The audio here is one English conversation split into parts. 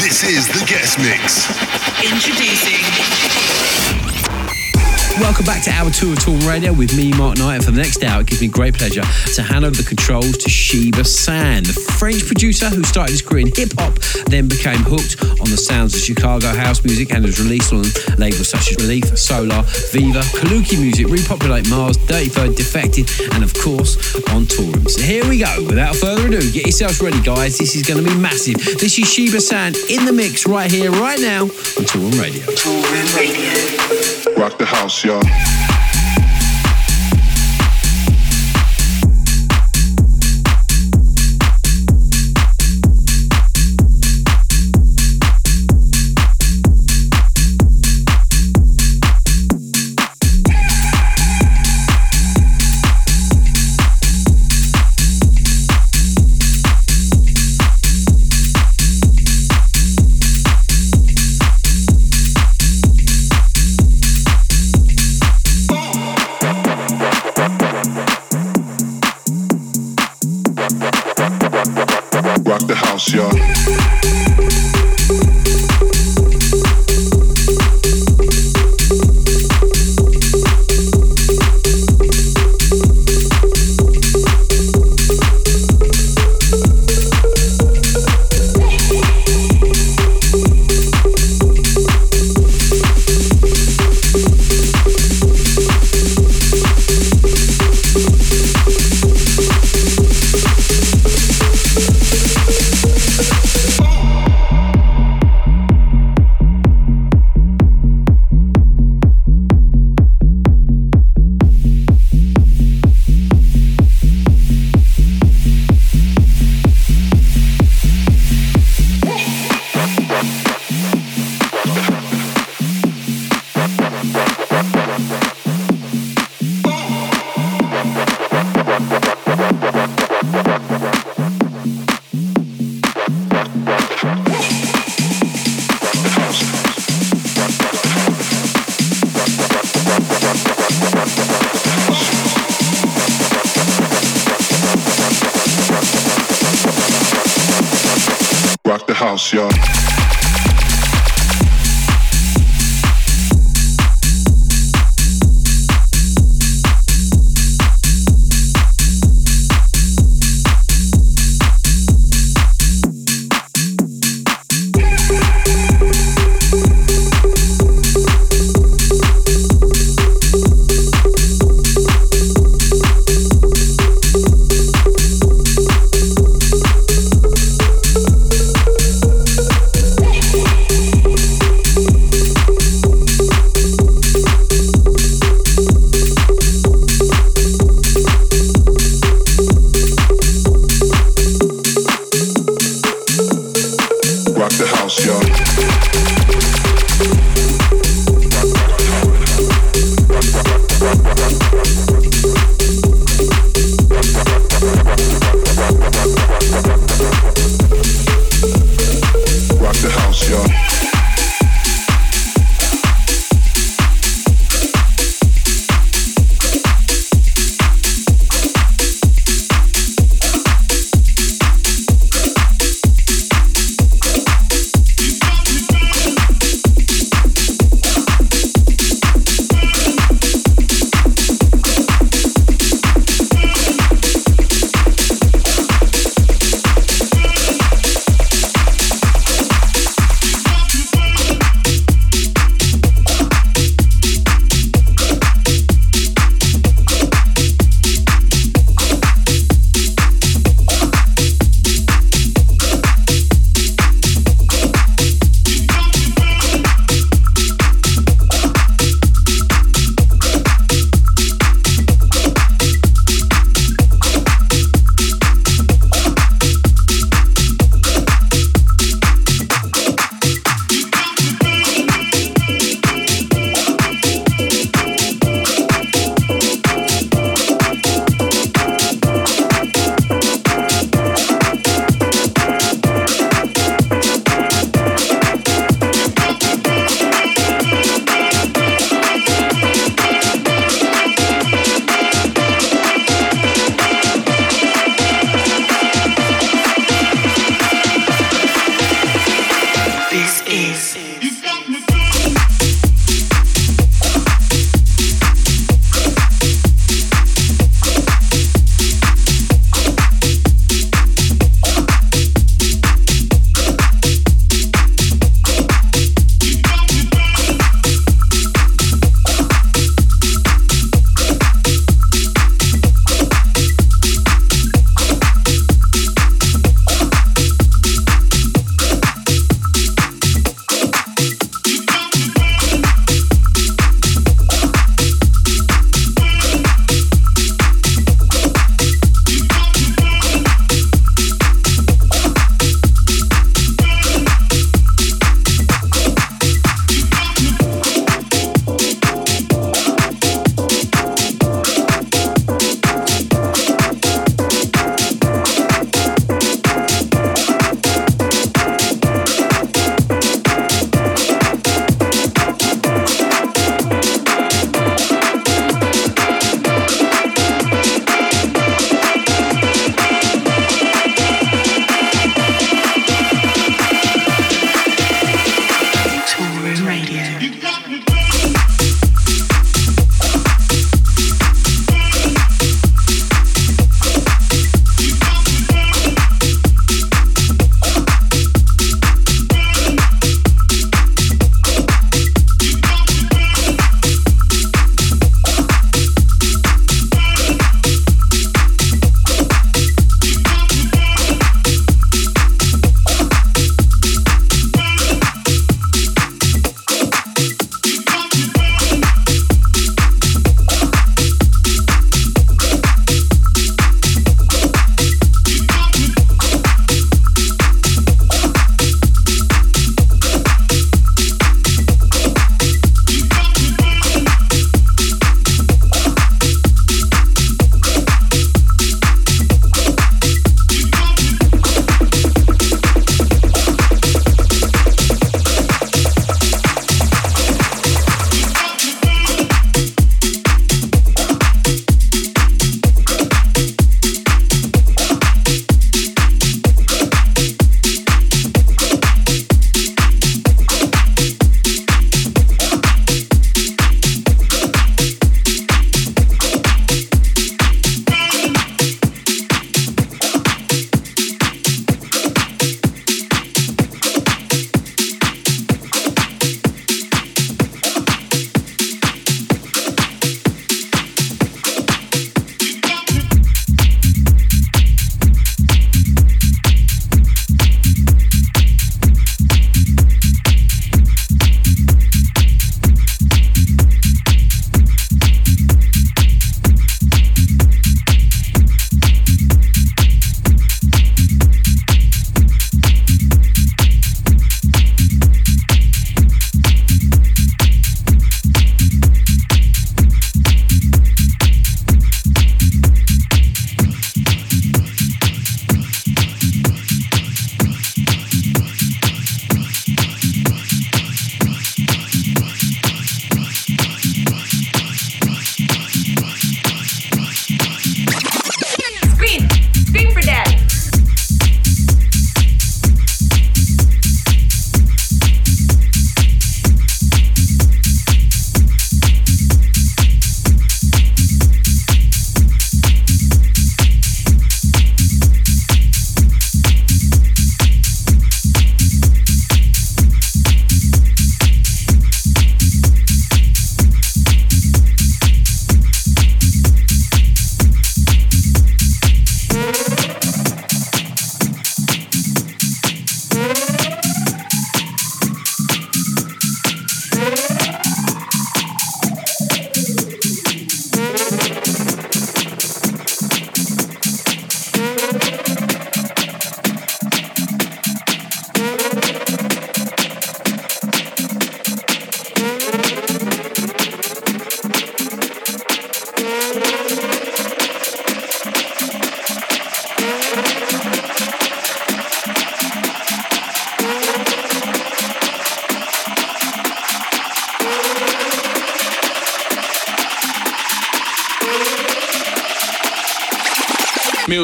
This is the guest mix. Introducing Welcome back to our tour of Toolroom Radio with me, Mark Knight. And for the next hour, it gives me great pleasure to hand over the controls to Shiba San, the French producer who started his career in hip hop, then became hooked on the sounds of Chicago house music and has released on labels such as Relief, Solar, Viva, Kaluki Musik, Repopulate Mars, Dirtybird, Defected, and of course on Toolroom. So here we go. Without further ado, get yourselves ready, guys. This is going to be massive. This is Shiba San in the mix right here, right now on Toolroom Radio. Toolroom Radio. Rock the house, Killer.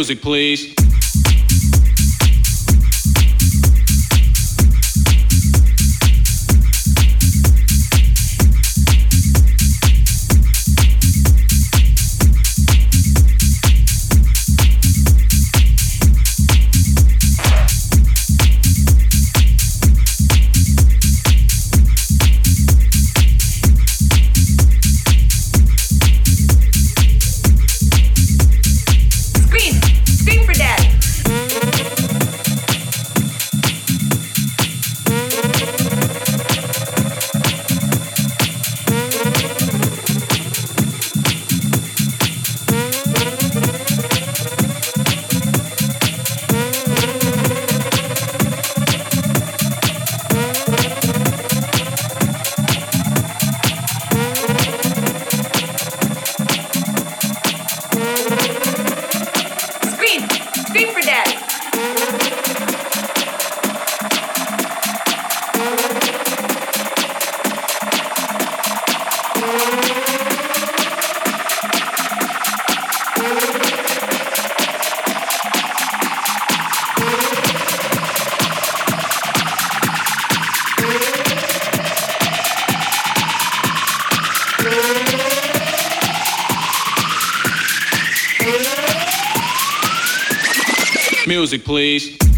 Music, please. Music, please.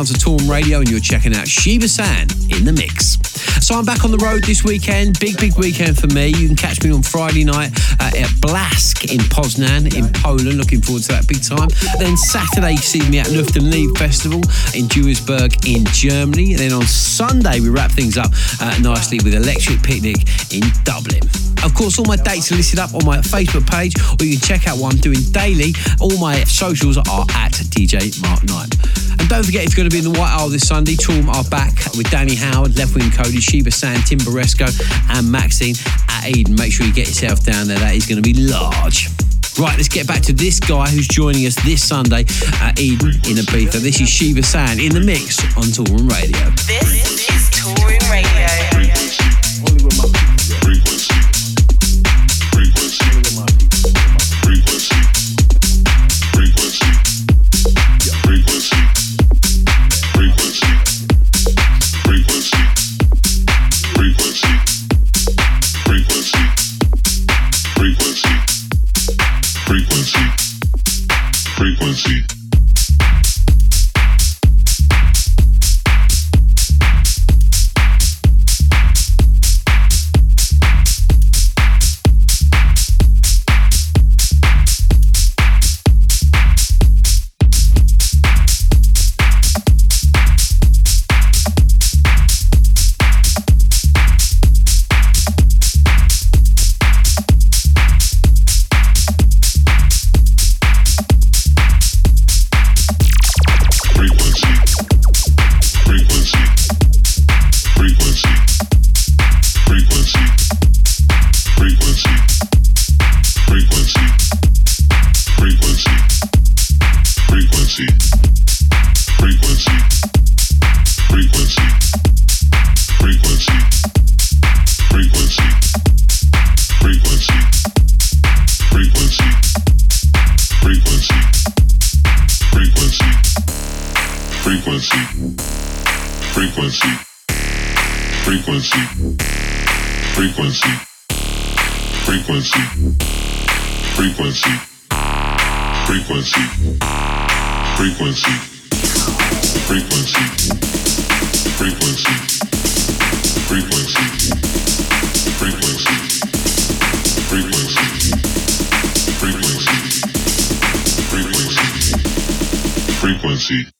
sounds of Toolroom Radio and you're checking out Shiba San in the mix. So I'm back on the road this weekend. Big, big weekend for me. You can catch me on Friday night uh, at Blask in Poznan in Poland. Looking forward to that big time. Then Saturday, you see me at Luft and Liebe Festival in Duisburg in Germany. And then on Sunday, we wrap things up uh, nicely with Electric Picnic in Dublin. Of course, all my dates are listed up on my Facebook page, or you can check out what I'm doing daily. All my socials are at DJ Mark Knight. And don't forget, you're going to be in the White Isle this Sunday, Toolroom are back with Danny Howard, Leftwing Kody, Shiba San, Tim Baresko, and Maxinne at Eden. Make sure you get yourself down there. That is going to be large. Right, let's get back to this guy who's joining us this Sunday at Eden in Ibiza. This is Shiba San in the mix on Toolroom Radio. This is Toolroom Radio. Frequency, frequency, frequency, frequency, frequency, frequency, frequency, frequency, frequency, frequency, frequency, frequency, frequency.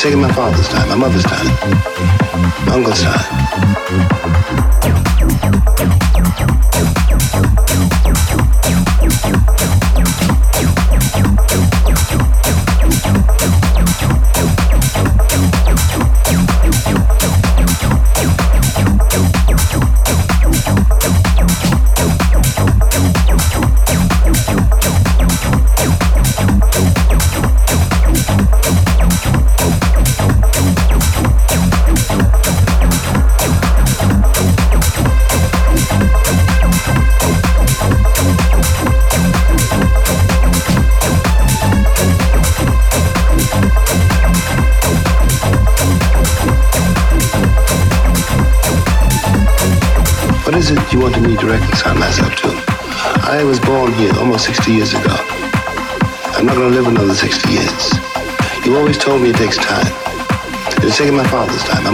singing my father's time, my mother's time, uncle's time.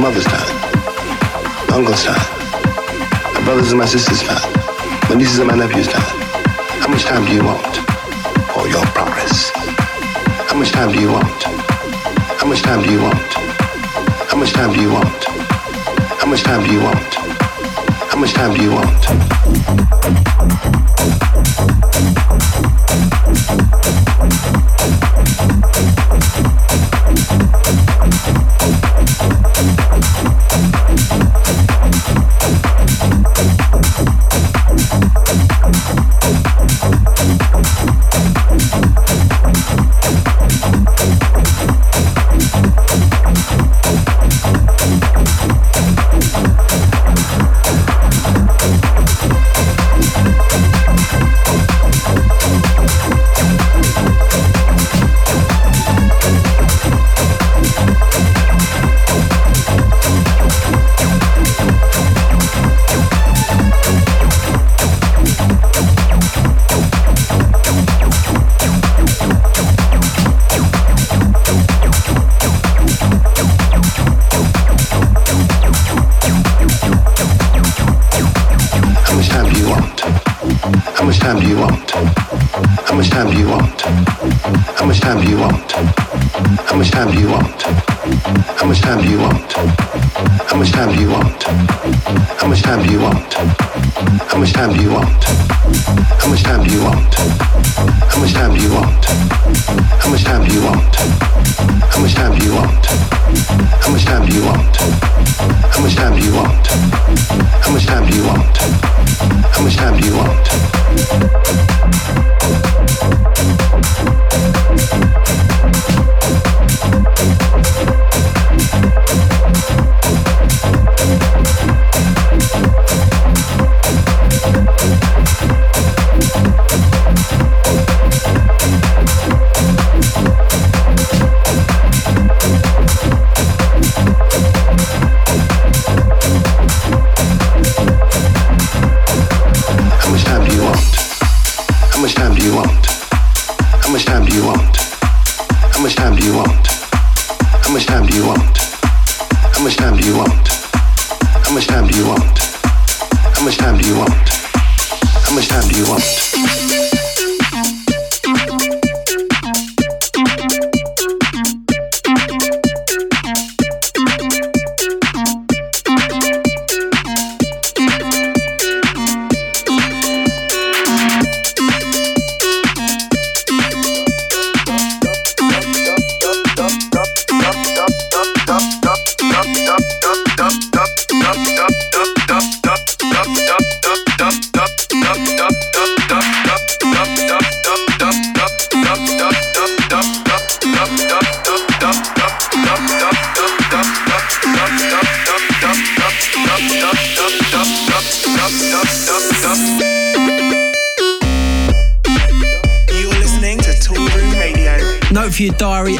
mother's time, my uncle's time, my brothers and my sisters' time, my nieces and my nephews' time. How much time do you want for your progress? How much time do you want? How much time do you want? How much time do you want? How much time do you want? How much time do you want?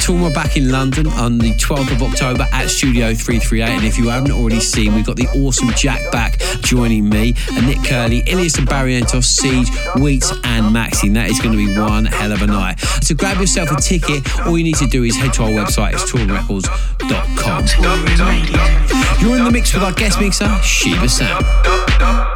Toolroom back in London on the 12th of October at Studio 338. And if you haven't already seen, we've got the awesome Jack back joining me, and Nick Curly, Illyus and Barrientos, Siege, Wheats, and Maxinne. That is going to be one hell of a night. So grab yourself a ticket. All you need to do is head to our website, it's toolrecords.com. You're in the mix with our guest mixer, Shiba San.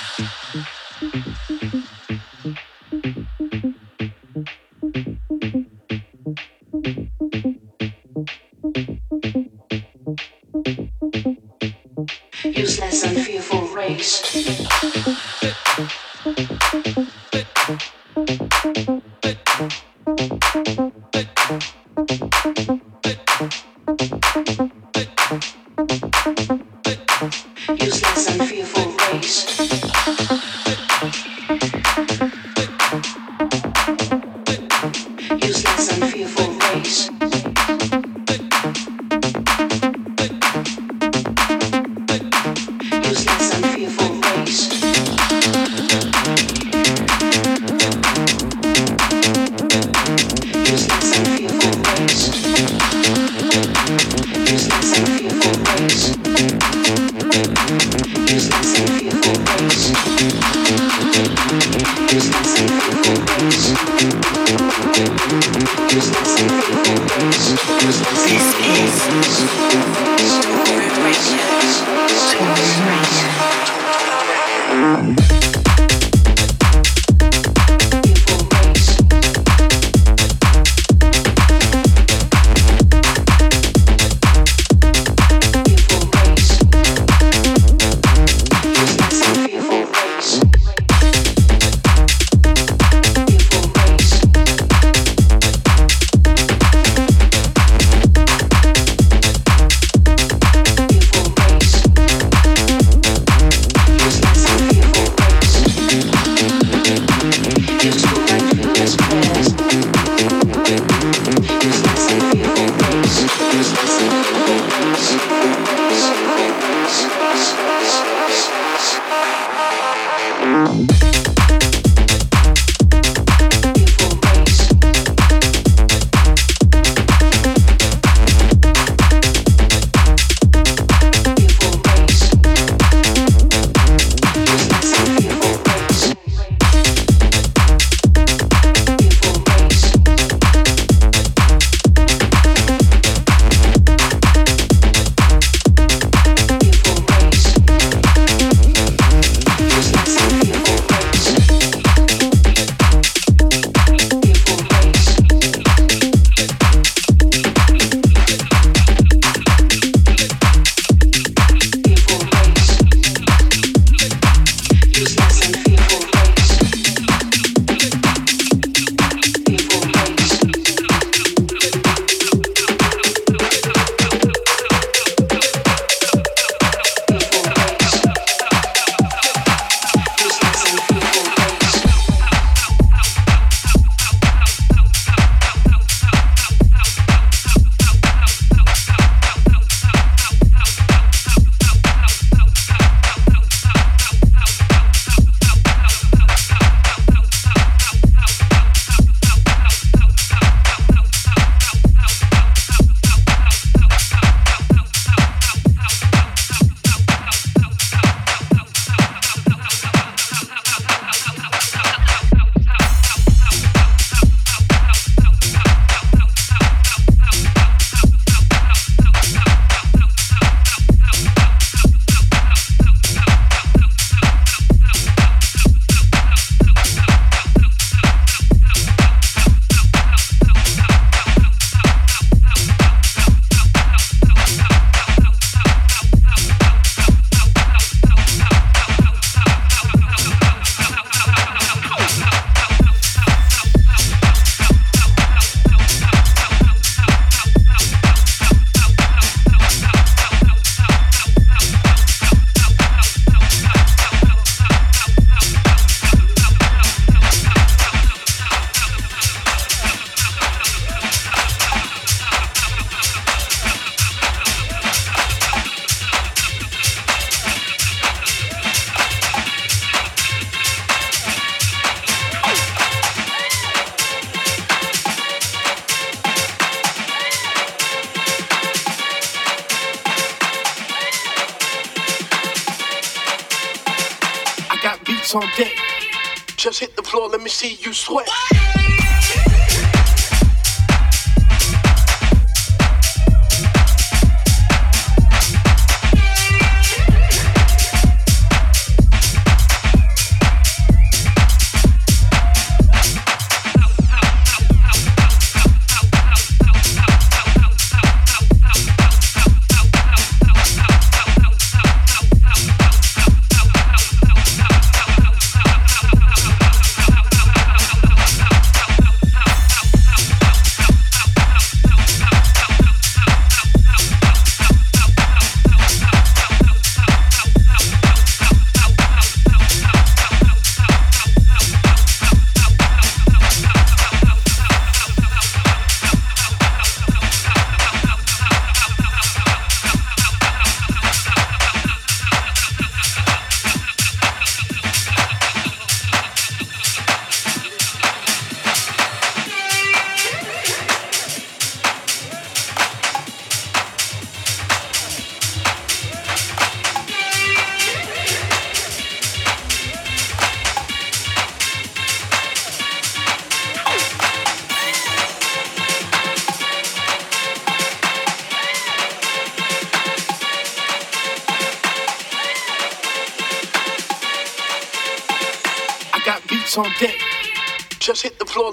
tu souhaites.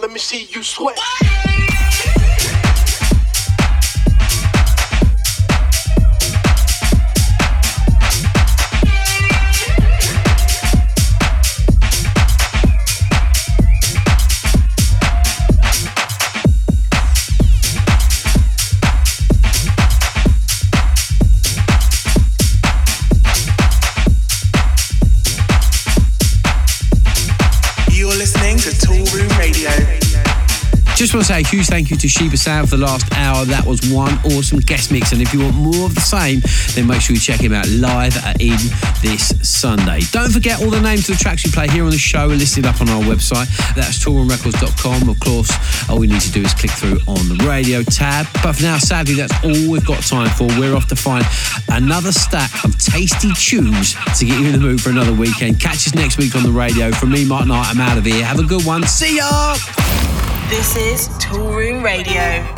Let me see you sweat. Just want to say a huge thank you to Shiba San for the last hour. That was one awesome guest mix. And if you want more of the same, then make sure you check him out live at In this Sunday. Don't forget all the names of the tracks we play here on the show are listed up on our website. That's toolroomrecords.com. Of course, all we need to do is click through on the radio tab. But for now, sadly, that's all we've got time for. We're off to find another stack of tasty tunes to get you in the mood for another weekend. Catch us next week on the radio. From me, Mark Knight, I'm out of here. Have a good one. See ya! This is Toolroom Radio.